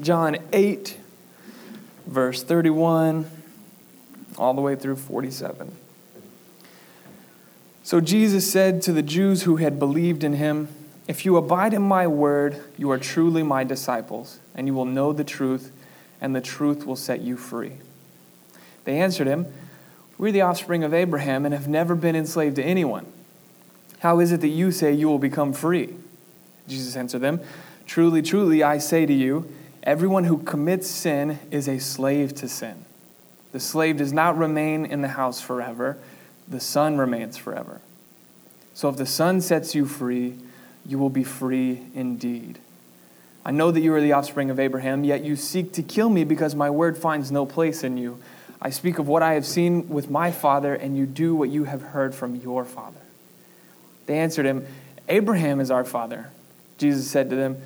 John 8, verse 31, all the way through 47. So Jesus said to the Jews who had believed in him, If you abide in my word, you are truly my disciples, and you will know the truth, and the truth will set you free. They answered him, We're the offspring of Abraham and have never been enslaved to anyone. How is it that you say you will become free? Jesus answered them, Truly, truly, I say to you, everyone who commits sin is a slave to sin. The slave does not remain in the house forever, the son remains forever. So if the son sets you free, you will be free indeed. I know that you are the offspring of Abraham, yet you seek to kill me because my word finds no place in you. I speak of what I have seen with my father, and you do what you have heard from your father. They answered him, Abraham is our father. Jesus said to them,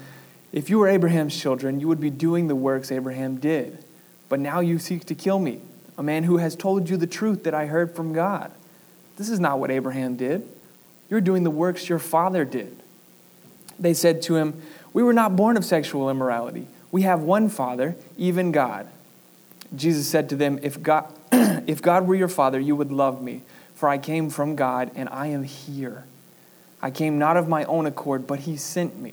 If you were Abraham's children, you would be doing the works Abraham did. But now you seek to kill me, a man who has told you the truth that I heard from God. This is not what Abraham did. You're doing the works your father did. They said to him, We were not born of sexual immorality. We have one father, even God. Jesus said to them, If God, if God were your father, you would love me, for I came from God and I am here. I came not of my own accord, but he sent me.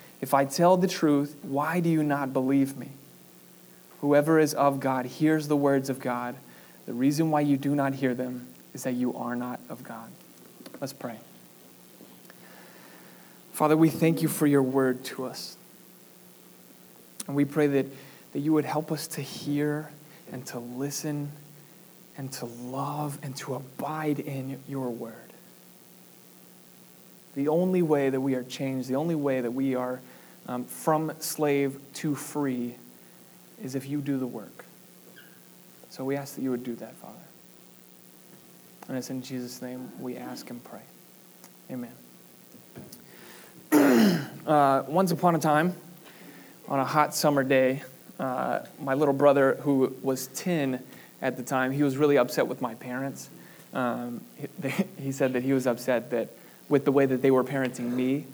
If I tell the truth, why do you not believe me? Whoever is of God hears the words of God. The reason why you do not hear them is that you are not of God. Let's pray. Father, we thank you for your word to us. And we pray that, that you would help us to hear and to listen and to love and to abide in your word. The only way that we are changed, the only way that we are um, from slave to free is if you do the work. So we ask that you would do that, Father. And it's in Jesus' name we ask and pray. Amen. uh, once upon a time, on a hot summer day, uh, my little brother, who was 10 at the time, he was really upset with my parents. Um, he, they, he said that he was upset that with the way that they were parenting me.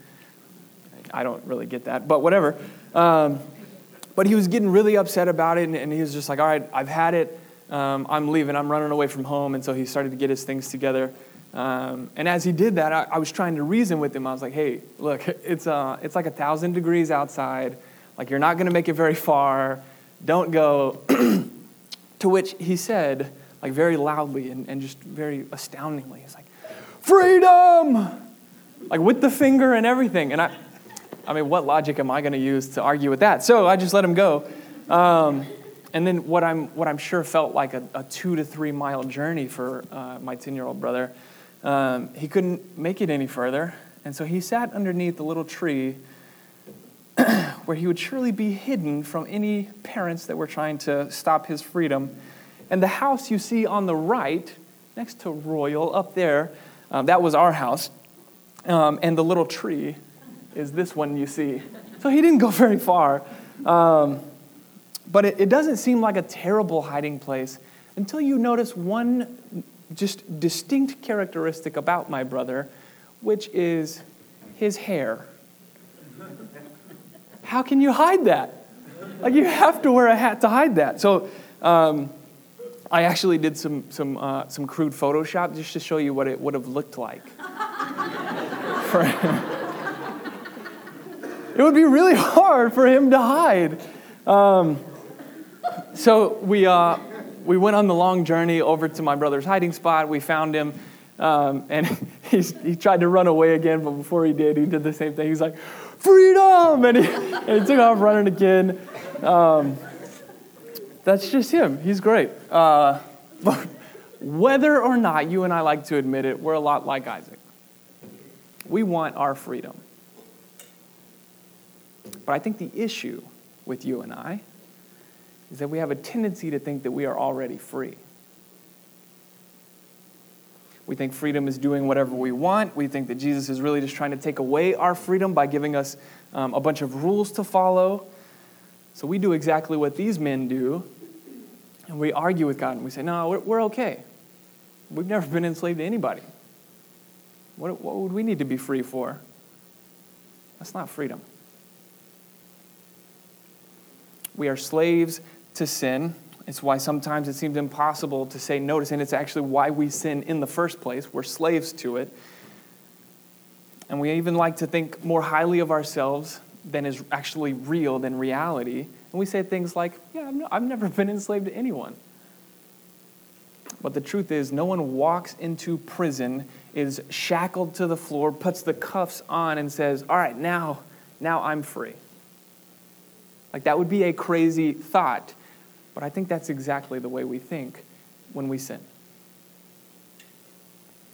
I don't really get that, but whatever. Um, but he was getting really upset about it, and, and, he was just like, all right, I've had it. Um, I'm leaving. I'm running away from home. And so he started to get his things together. Um, and as he did that, I, I, was trying to reason with him. I was like, hey, look, it's, uh, it's like a thousand degrees outside. Like, you're not going to make it very far. Don't go. to which he said, like very loudly and, and just very astoundingly, he's like, freedom! like with the finger and everything. And I, I mean, what logic am I going to use to argue with that? So I just let him go. Um, and then what I'm, what I'm sure felt like a, a two to three mile journey for uh, my 10 year old brother, um, he couldn't make it any further. And so he sat underneath the little tree where he would surely be hidden from any parents that were trying to stop his freedom. And the house you see on the right, next to Royal, up there, um, that was our house. Um, and the little tree is this one you see. So he didn't go very far. Um, but it, it doesn't seem like a terrible hiding place until you notice one just distinct characteristic about my brother, which is his hair. How can you hide that? Like, you have to wear a hat to hide that. So, um, I actually did some, some, uh, some crude Photoshop just to show you what it would have looked like for. It would be really hard for him to hide. Um, so we, uh, we went on the long journey over to my brother's hiding spot. We found him, um, and he tried to run away again, but before he did, he did the same thing. He's like, freedom! And he, and he took off running again. Um, that's just him. He's great. Uh, but whether or not you and I like to admit it, we're a lot like Isaac. We want our freedom. But I think the issue with you and I is that we have a tendency to think that we are already free. We think freedom is doing whatever we want. We think that Jesus is really just trying to take away our freedom by giving us um, a bunch of rules to follow. So we do exactly what these men do, and we argue with God and we say, No, we're, we're okay. We've never been enslaved to anybody. What, what would we need to be free for? That's not freedom. We are slaves to sin. It's why sometimes it seems impossible to say no to sin. It's actually why we sin in the first place. We're slaves to it. And we even like to think more highly of ourselves than is actually real, than reality. And we say things like, Yeah, I've never been enslaved to anyone. But the truth is, no one walks into prison, is shackled to the floor, puts the cuffs on, and says, All right, now, now I'm free. Like that would be a crazy thought. But I think that's exactly the way we think when we sin.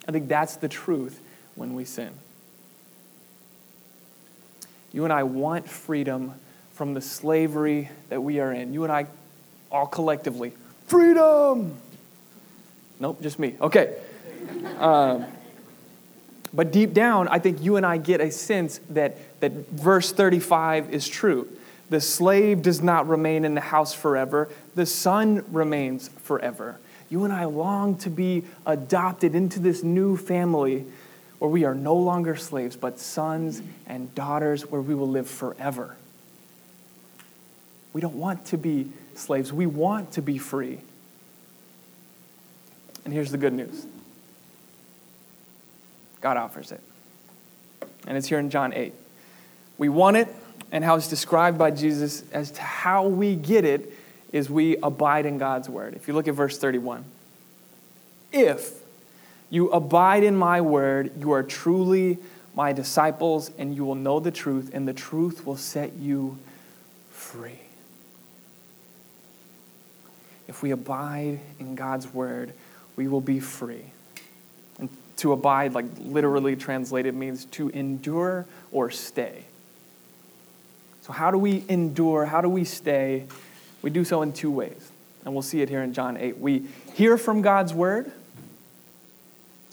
I think that's the truth when we sin. You and I want freedom from the slavery that we are in. You and I, all collectively, freedom! Nope, just me. Okay. Um, but deep down, I think you and I get a sense that, that verse 35 is true. The slave does not remain in the house forever, the son remains forever. You and I long to be adopted into this new family where we are no longer slaves, but sons and daughters where we will live forever. We don't want to be slaves, we want to be free. And here's the good news God offers it. And it's here in John 8. We want it, and how it's described by Jesus as to how we get it is we abide in God's word. If you look at verse 31, if you abide in my word, you are truly my disciples, and you will know the truth, and the truth will set you free. If we abide in God's word, we will be free. And to abide, like literally translated, means to endure or stay. So, how do we endure? How do we stay? We do so in two ways. And we'll see it here in John 8. We hear from God's word.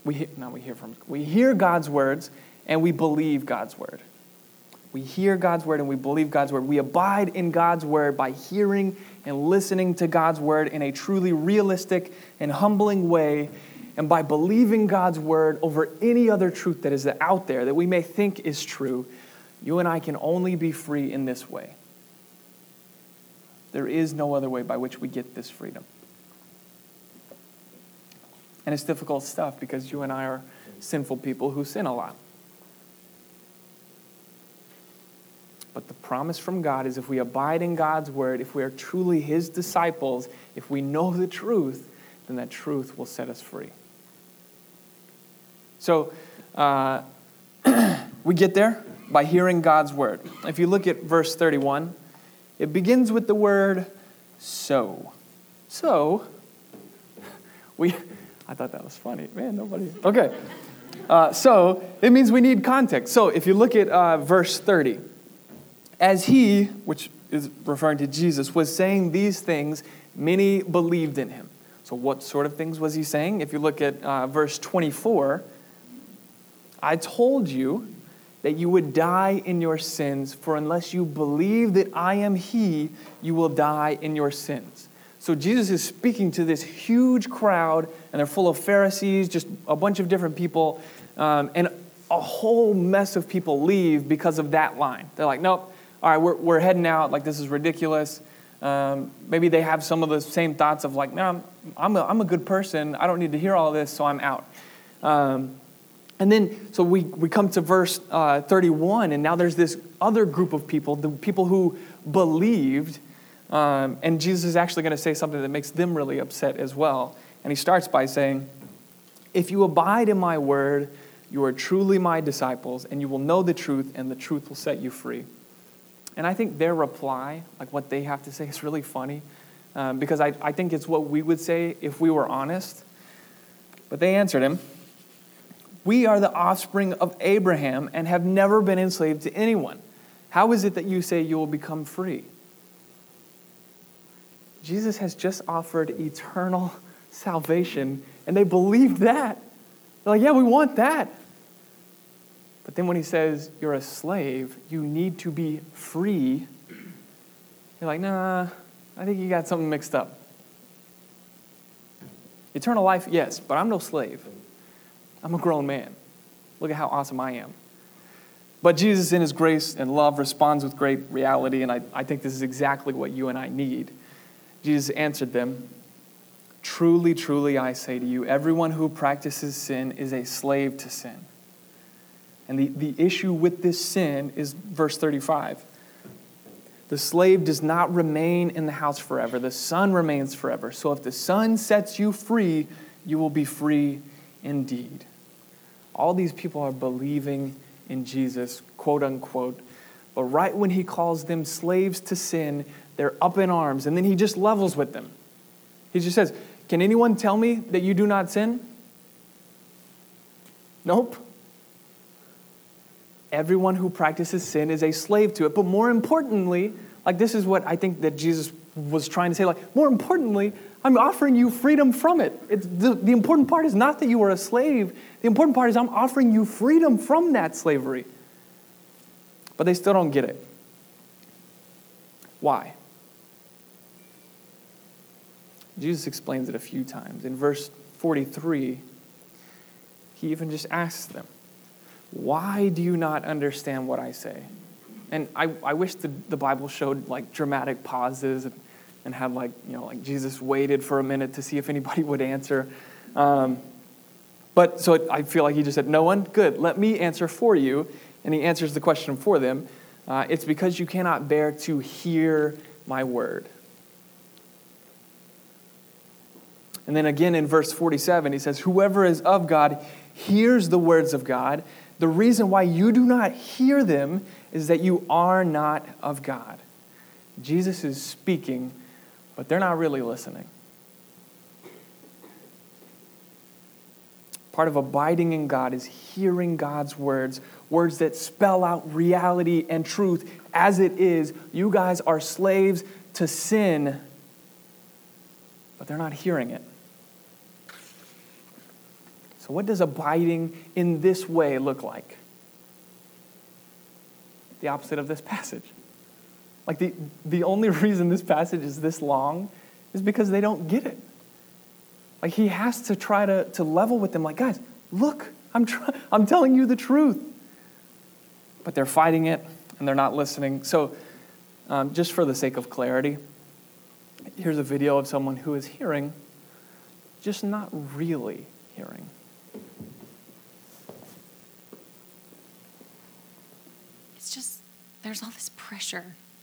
We hear, not we hear from, we hear God's words and we believe God's word. We hear God's word and we believe God's word. We abide in God's word by hearing and listening to God's word in a truly realistic and humbling way, and by believing God's word over any other truth that is out there that we may think is true you and I can only be free in this way. There is no other way by which we get this freedom. And it's difficult stuff because you and I are sinful people who sin a lot. But the promise from God is if we abide in God's word, if we are truly his disciples, if we know the truth, then that truth will set us free. So uh, we get there by hearing God's word. If you look at verse 31, it begins with the word so. So, we, I thought that was funny. Man, nobody. Okay. Uh, so, it means we need context. So, if you look at uh, verse 30, as he, which is referring to Jesus, was saying these things, many believed in him. So, what sort of things was he saying? If you look at uh, verse 24, I told you that you would die in your sins, for unless you believe that I am He, you will die in your sins. So Jesus is speaking to this huge crowd, and they're full of Pharisees, just a bunch of different people, um, and a whole mess of people leave because of that line. They're like, nope, all right, we're, we're heading out, like this is ridiculous. Um, maybe they have some of the same thoughts of like, man, I'm, I'm, a, I'm a good person, I don't need to hear all this, so I'm out. Um, and then, so we, we come to verse uh, 31, and now there's this other group of people, the people who believed. Um, and Jesus is actually going to say something that makes them really upset as well. And he starts by saying, If you abide in my word, you are truly my disciples, and you will know the truth, and the truth will set you free. And I think their reply, like what they have to say, is really funny um, because I, I think it's what we would say if we were honest. But they answered him. We are the offspring of Abraham and have never been enslaved to anyone. How is it that you say you will become free? Jesus has just offered eternal salvation, and they believed that. They're like, yeah, we want that. But then when he says you're a slave, you need to be free, you're like, nah, I think you got something mixed up. Eternal life, yes, but I'm no slave. I'm a grown man. Look at how awesome I am. But Jesus, in his grace and love, responds with great reality, and I, I think this is exactly what you and I need. Jesus answered them Truly, truly, I say to you, everyone who practices sin is a slave to sin. And the, the issue with this sin is verse 35. The slave does not remain in the house forever, the son remains forever. So if the son sets you free, you will be free indeed. All these people are believing in Jesus, quote unquote. But right when he calls them slaves to sin, they're up in arms. And then he just levels with them. He just says, Can anyone tell me that you do not sin? Nope. Everyone who practices sin is a slave to it. But more importantly, like this is what I think that Jesus was trying to say. Like, more importantly, I'm offering you freedom from it. The, the important part is not that you are a slave. The important part is I'm offering you freedom from that slavery. But they still don't get it. Why? Jesus explains it a few times. In verse 43, he even just asks them, Why do you not understand what I say? And I, I wish the, the Bible showed like dramatic pauses and, and had like, you know, like Jesus waited for a minute to see if anybody would answer. Um, but so I feel like he just said, No one? Good. Let me answer for you. And he answers the question for them. Uh, it's because you cannot bear to hear my word. And then again in verse 47, he says, Whoever is of God hears the words of God. The reason why you do not hear them is that you are not of God. Jesus is speaking, but they're not really listening. Part of abiding in God is hearing God's words, words that spell out reality and truth as it is. You guys are slaves to sin, but they're not hearing it. So, what does abiding in this way look like? The opposite of this passage. Like, the, the only reason this passage is this long is because they don't get it. Like he has to try to, to level with them, like, guys, look, I'm, try- I'm telling you the truth. But they're fighting it and they're not listening. So, um, just for the sake of clarity, here's a video of someone who is hearing, just not really hearing. It's just, there's all this pressure,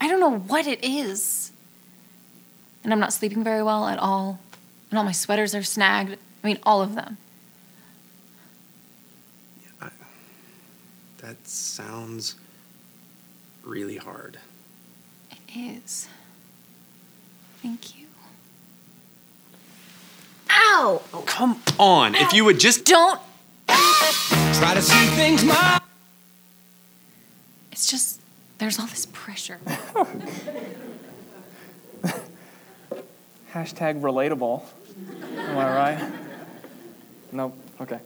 I don't know what it is and I'm not sleeping very well at all, and all my sweaters are snagged. I mean, all of them. I, that sounds really hard. It is. Thank you. Ow! Oh, come on. Ow. If you would just. Don't. Try to see things my. It's just, there's all this pressure. Hashtag relatable. Am I right? Nope. Okay.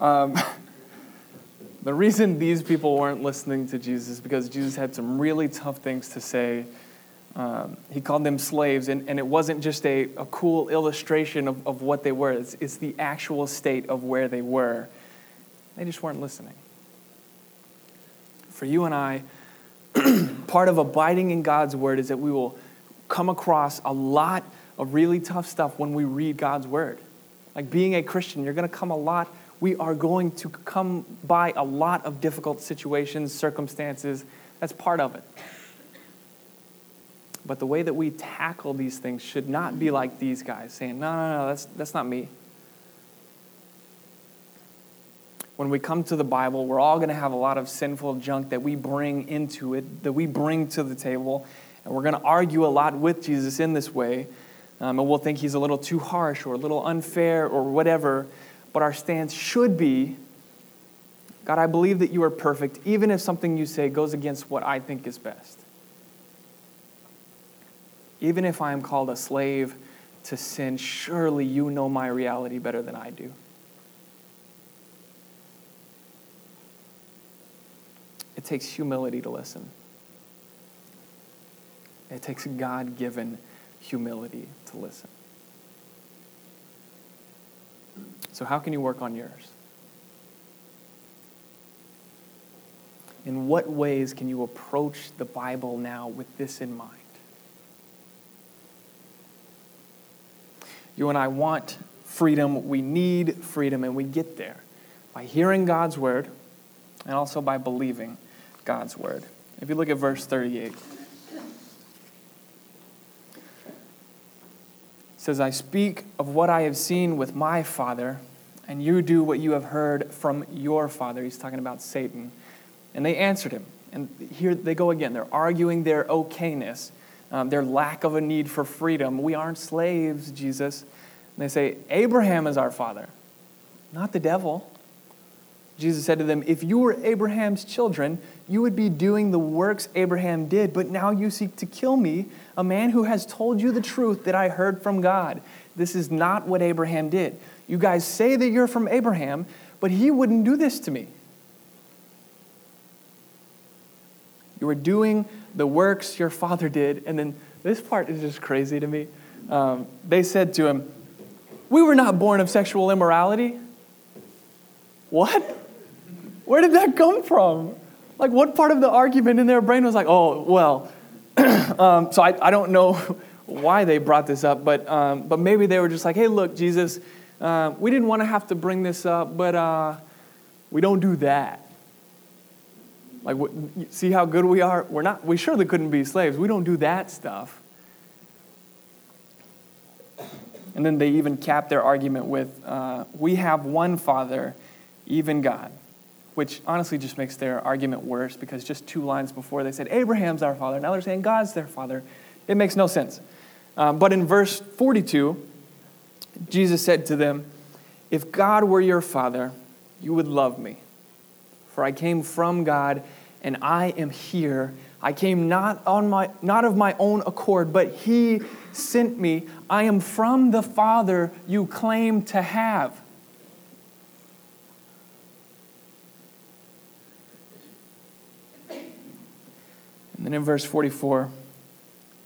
Um, the reason these people weren't listening to Jesus is because Jesus had some really tough things to say Um, he called them slaves, and, and it wasn't just a, a cool illustration of, of what they were, it's, it's the actual state of where they were. They just weren't listening. For you and I, part of abiding in God's word is that we will come across a lot of really tough stuff when we read God's word. Like being a Christian, you're going to come a lot, we are going to come by a lot of difficult situations, circumstances. That's part of it. But the way that we tackle these things should not be like these guys saying, no, no, no, that's, that's not me. When we come to the Bible, we're all going to have a lot of sinful junk that we bring into it, that we bring to the table. And we're going to argue a lot with Jesus in this way. Um, and we'll think he's a little too harsh or a little unfair or whatever. But our stance should be God, I believe that you are perfect, even if something you say goes against what I think is best even if I am called a slave to sin, surely you know my reality better than I do. Takes humility to listen. It takes God given humility to listen. So, how can you work on yours? In what ways can you approach the Bible now with this in mind? You and I want freedom. We need freedom, and we get there by hearing God's word and also by believing God's word. If you look at verse 38, it says, I speak of what I have seen with my father, and you do what you have heard from your father. He's talking about Satan. And they answered him. And here they go again. They're arguing their okayness um, their lack of a need for freedom. We aren't slaves, Jesus. And they say, Abraham is our father, not the devil. Jesus said to them, If you were Abraham's children, you would be doing the works Abraham did, but now you seek to kill me, a man who has told you the truth that I heard from God. This is not what Abraham did. You guys say that you're from Abraham, but he wouldn't do this to me. You were doing the works your father did. And then this part is just crazy to me. Um, they said to him, We were not born of sexual immorality. What? Where did that come from? Like, what part of the argument in their brain was like, oh, well, um, so I, I don't know why they brought this up, but, um, but maybe they were just like, hey, look, Jesus, uh, we didn't want to have to bring this up, but uh, we don't do that. Like, see how good we are? We're not, we surely couldn't be slaves. We don't do that stuff. And then they even cap their argument with, uh, we have one Father, even God, which honestly just makes their argument worse because just two lines before they said, Abraham's our Father. Now they're saying God's their Father. It makes no sense. Um, but in verse 42, Jesus said to them, If God were your Father, you would love me for I came from God and I am here. I came not, on my, not of my own accord, but He sent me. I am from the Father you claim to have. Then in verse 44,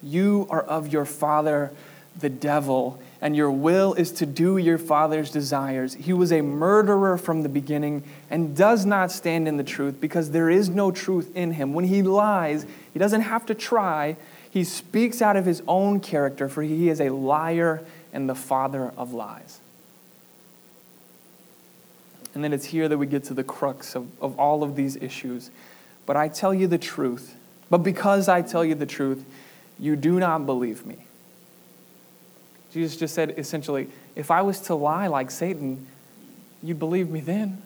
you are of your father, the devil and your will is to do your father's desires. He was a murderer from the beginning and does not stand in the truth because there is no truth in him. When he lies, he doesn't have to try. He speaks out of his own character, for he is a liar and the father of lies. And then it's here that we get to the crux of, of all of these issues. But I tell you the truth. But because I tell you the truth, you do not believe me. Jesus just said essentially, if I was to lie like Satan, you'd believe me then.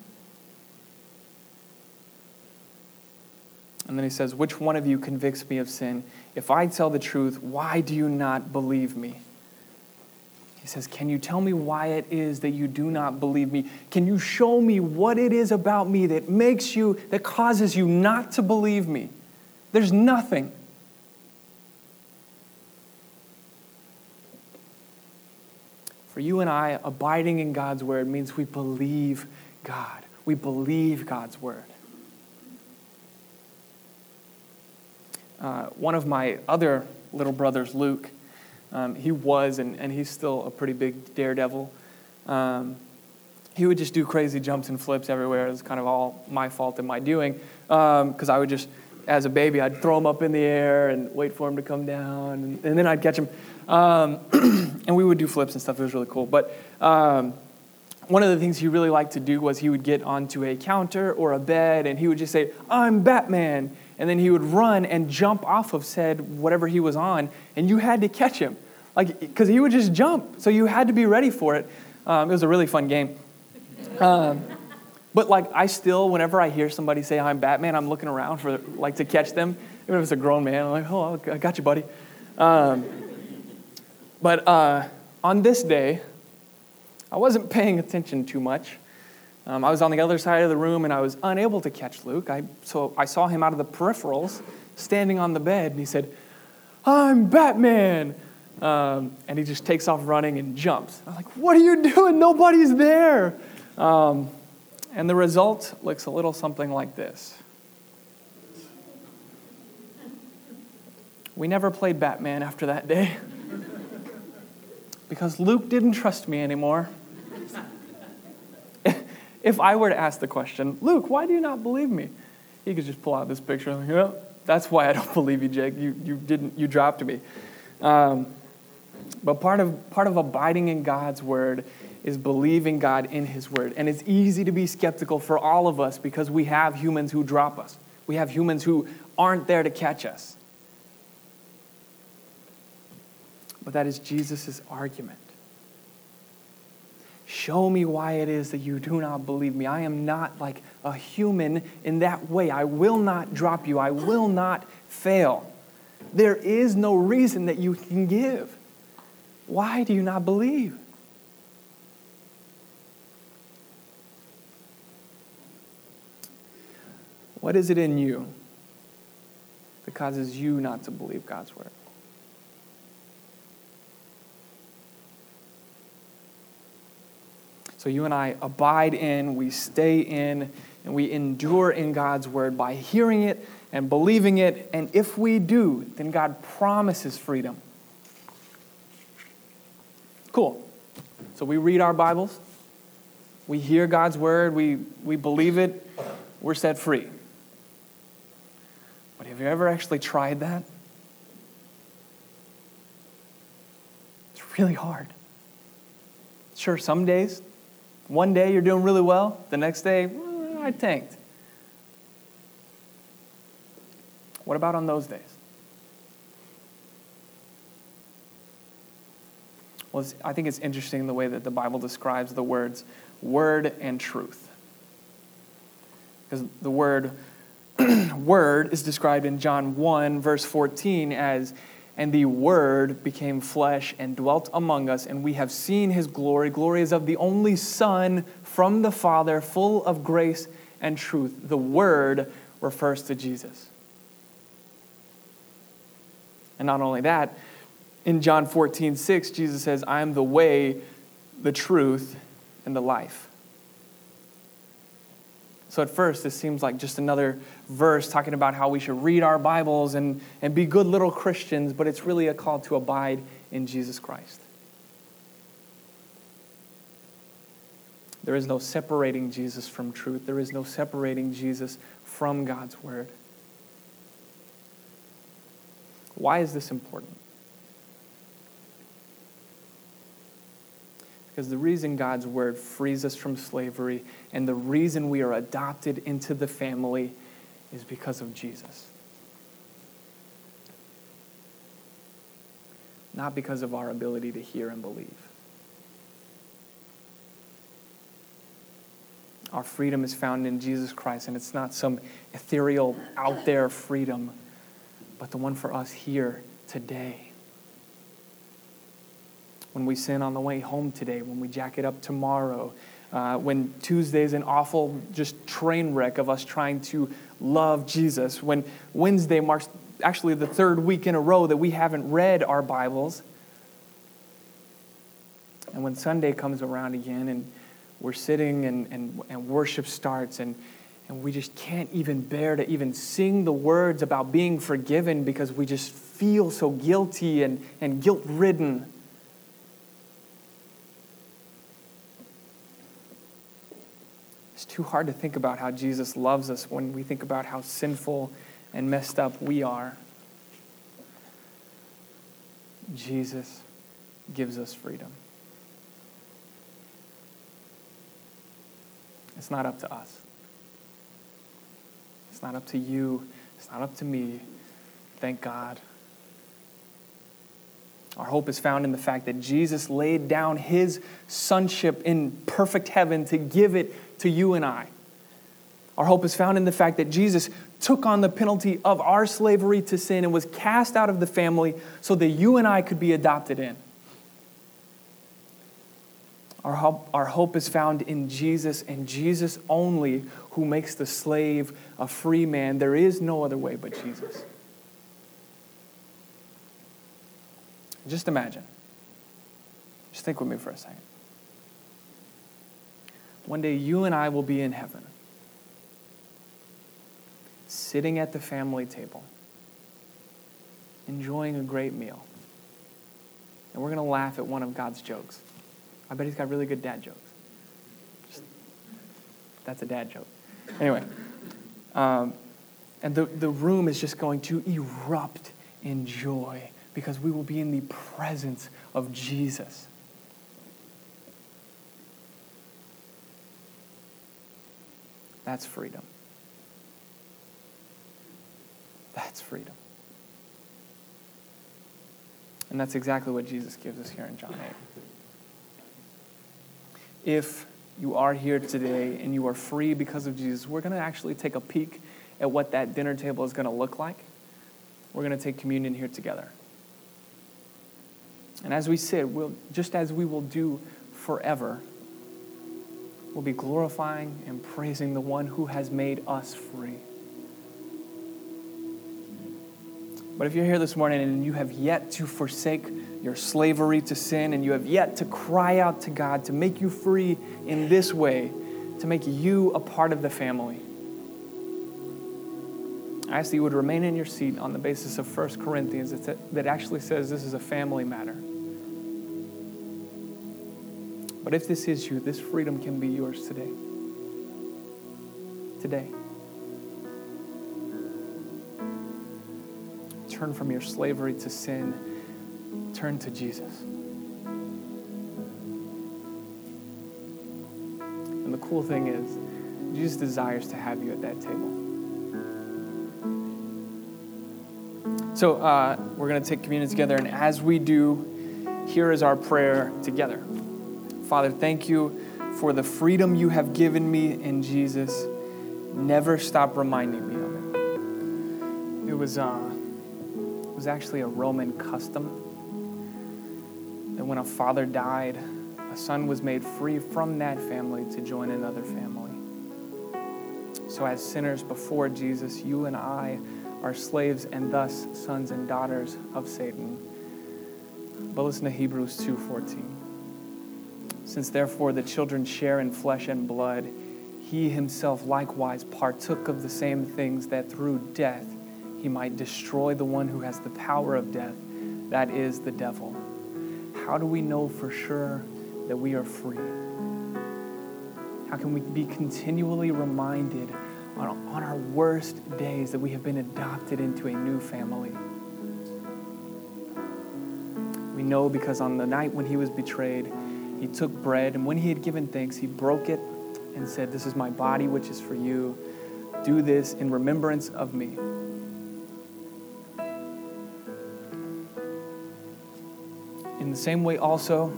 And then he says, Which one of you convicts me of sin? If I tell the truth, why do you not believe me? He says, Can you tell me why it is that you do not believe me? Can you show me what it is about me that makes you, that causes you not to believe me? There's nothing. For you and I, abiding in God's word means we believe God. We believe God's word. Uh, one of my other little brother's Luke. Um, he was, and, and he's still a pretty big daredevil. Um, he would just do crazy jumps and flips everywhere. It was kind of all my fault and my doing because um, I would just, as a baby, I'd throw him up in the air and wait for him to come down, and, and then I'd catch him. Um, and we would do flips and stuff. It was really cool. But um, one of the things he really liked to do was he would get onto a counter or a bed and he would just say, I'm Batman. And then he would run and jump off of said whatever he was on, and you had to catch him. Like, because he would just jump. So you had to be ready for it. Um, it was a really fun game. But like, I still, whenever I hear somebody say I'm Batman, I'm looking around for like to catch them. Even if it's a grown man, I'm like, oh, I got you, buddy. Um, but uh, on this day, I wasn't paying attention too much. Um, I was on the other side of the room and I was unable to catch Luke. I, so I saw him out of the peripherals standing on the bed and he said, I'm Batman. Um, and he just takes off running and jumps. I'm like, what are you doing? Nobody's there. Um, and the result looks a little something like this. We never played Batman after that day because Luke didn't trust me anymore. if I were to ask the question, Luke, why do you not believe me? He could just pull out this picture and, like, yeah, that's why I don't believe you, Jake. You, you didn't, you dropped me. Um, but part of, part of abiding in God's word is believing God in his word. And it's easy to be skeptical for all of us because we have humans who drop us. We have humans who aren't there to catch us. But that is Jesus' argument. Show me why it is that you do not believe me. I am not like a human in that way. I will not drop you. I will not fail. There is no reason that you can give. Why do you not believe? What is it in you that causes you not to believe God's word? So you and I abide in, we stay in, and we endure in God's word by hearing it and believing it. And if we do, then God promises freedom. Cool. So we read our Bibles, we hear God's word, we, we believe it, we're set free. But have you ever actually tried that? It's really hard. Sure, some days one day you're doing really well, the next day, mm, I tanked. What about on those days? Well, I think it's interesting the way that the Bible describes the words word and truth. Because the word word is described in John 1, verse 14, as and the Word became flesh and dwelt among us, and we have seen his glory. Glory is of the only Son from the Father, full of grace and truth. The Word refers to Jesus. And not only that, in John 14, 6, Jesus says, I am the way, the truth, and the life. So at first, this seems like just another verse talking about how we should read our Bibles and, and be good little Christians, but it's really a call to abide in Jesus Christ. There is no separating Jesus from truth, there is no separating Jesus from God's Word. Why is this important? Because the reason God's word frees us from slavery and the reason we are adopted into the family is because of Jesus. Not because of our ability to hear and believe. Our freedom is found in Jesus Christ, and it's not some ethereal, out there freedom, but the one for us here today when we sin on the way home today, when we jack it up tomorrow, uh, when Tuesday's an awful just train wreck of us trying to love Jesus, when Wednesday marks actually the third week in a row that we haven't read our Bibles, and when Sunday comes around again and we're sitting and, and, and worship starts and, And we just can't even bear to even sing the words about being forgiven because we just feel so guilty and, and guilt ridden. Too hard to think about how Jesus loves us when we think about how sinful and messed up we are. Jesus gives us freedom. It's not up to us. It's not up to you. It's not up to me. Thank God. Our hope is found in the fact that Jesus laid down his sonship in perfect heaven to give it to you and I. Our hope is found in the fact that Jesus took on the penalty of our slavery to sin and was cast out of the family so that you and I could be adopted in. Our hope, our hope is found in Jesus and Jesus only, who makes the slave a free man. There is no other way but Jesus. Just imagine. Just think with me for a second. One day you and I will be in heaven, sitting at the family table, enjoying a great meal. And we're going to laugh at one of God's jokes. I bet he's got really good dad jokes. Just, that's a dad joke. Anyway, um, and the, the room is just going to erupt in joy because we will be in the presence of Jesus. That's freedom. That's freedom. And that's exactly what Jesus gives us here in John 8. If you are here today and you are free because of Jesus, we're going to actually take a peek at what that dinner table is going to look like. We're going to take communion here together. And as we sit, we'll, just as we will do forever, we'll be glorifying and praising the one who has made us free. But if you're here this morning and you have yet to forsake your slavery to sin and you have yet to cry out to God to make you free in this way, to make you a part of the family, I ask that you would remain in your seat on the basis of 1 Corinthians that actually says this is a family matter. But if this is you, this freedom can be yours today. Today. turn from your slavery to sin, turn to Jesus. And the cool thing is, Jesus desires to have you at that table. So uh, we're going to take communion together, and as we do, here is our prayer together. Father, thank you for the freedom you have given me in Jesus. Never stop reminding me of it. It was. Uh, was actually a Roman custom that when a father died, a son was made free from that family to join another family. So, as sinners before Jesus, you and I are slaves and thus sons and daughters of Satan. But listen to Hebrews 2:14. Since therefore the children share in flesh and blood, he himself likewise partook of the same things that through death he might destroy the one who has the power of death, that is the devil. How do we know for sure that we are free? How can we be continually reminded on, on our worst days that we have been adopted into a new family? We know because on the night when he was betrayed, he took bread, and when he had given thanks, he broke it and said, This is my body, which is for you. Do this in remembrance of me. In the same way, also,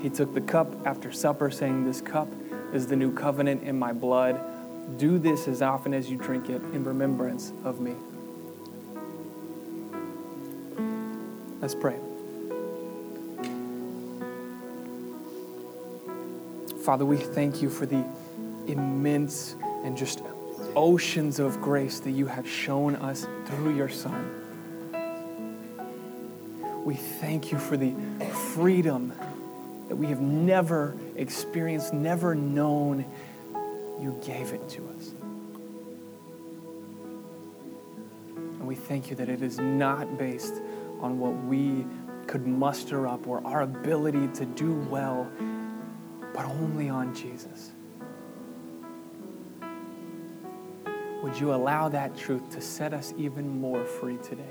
he took the cup after supper, saying, This cup is the new covenant in my blood. Do this as often as you drink it in remembrance of me. Let's pray. Father, we thank you for the immense and just oceans of grace that you have shown us through your Son. We thank you for the freedom that we have never experienced, never known. You gave it to us. And we thank you that it is not based on what we could muster up or our ability to do well but only on Jesus. Would you allow that truth to set us even more free today?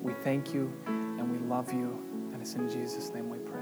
We thank you and we love you, and it's in Jesus' name we pray.